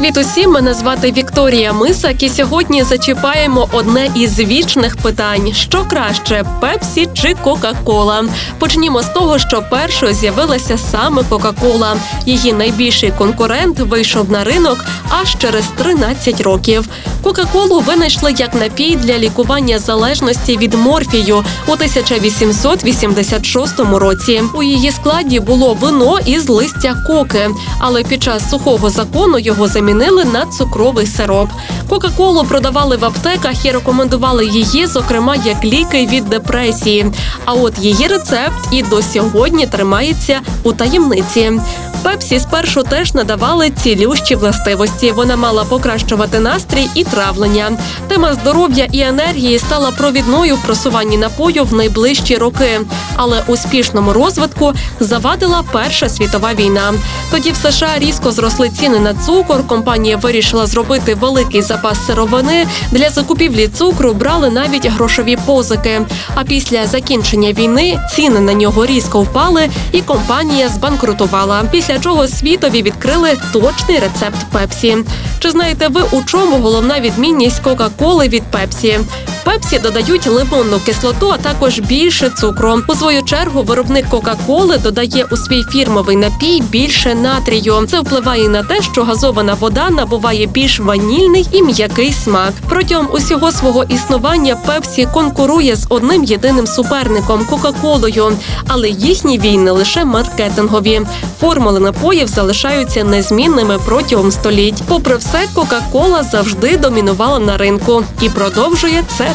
Привіт усім! Мене звати Вікторія Мисак, і сьогодні зачіпаємо одне із вічних питань: що краще Пепсі чи Кока-Кола? Почнімо з того, що першою з'явилася саме Кока-Кола. Її найбільший конкурент вийшов на ринок аж через 13 років. Кока-Колу винайшли як напій для лікування залежності від морфію у 1886 році. У її складі було вино із листя коки, але під час сухого закону його замінили на цукровий сироп. Кока-колу продавали в аптеках і рекомендували її, зокрема, як ліки від депресії. А от її рецепт і до сьогодні тримається у таємниці. Пепсі спершу теж надавали цілющі властивості. Вона мала покращувати настрій і травлення. Тема здоров'я і енергії стала провідною в просуванні напою в найближчі роки. Але успішному розвитку завадила Перша світова війна. Тоді в США різко зросли ціни на цукор. Компанія вирішила зробити великий запас сировини. Для закупівлі цукру брали навіть грошові позики. А після закінчення війни ціни на нього різко впали, і компанія збанкрутувала. Після чого світові відкрили точний рецепт Пепсі. Чи знаєте ви, у чому головна відмінність Кока-Коли від Пепсі? Пепсі додають лимонну кислоту, а також більше цукру. У свою чергу виробник Кока-Коли додає у свій фірмовий напій більше натрію. Це впливає на те, що газована вода набуває більш ванільний і м'який смак. Протягом усього свого існування Пепсі конкурує з одним єдиним суперником Кока-Колою, але їхні війни лише маркетингові. Формули напоїв залишаються незмінними протягом століть. Попри все, Кока-Кола завжди домінувала на ринку і продовжує це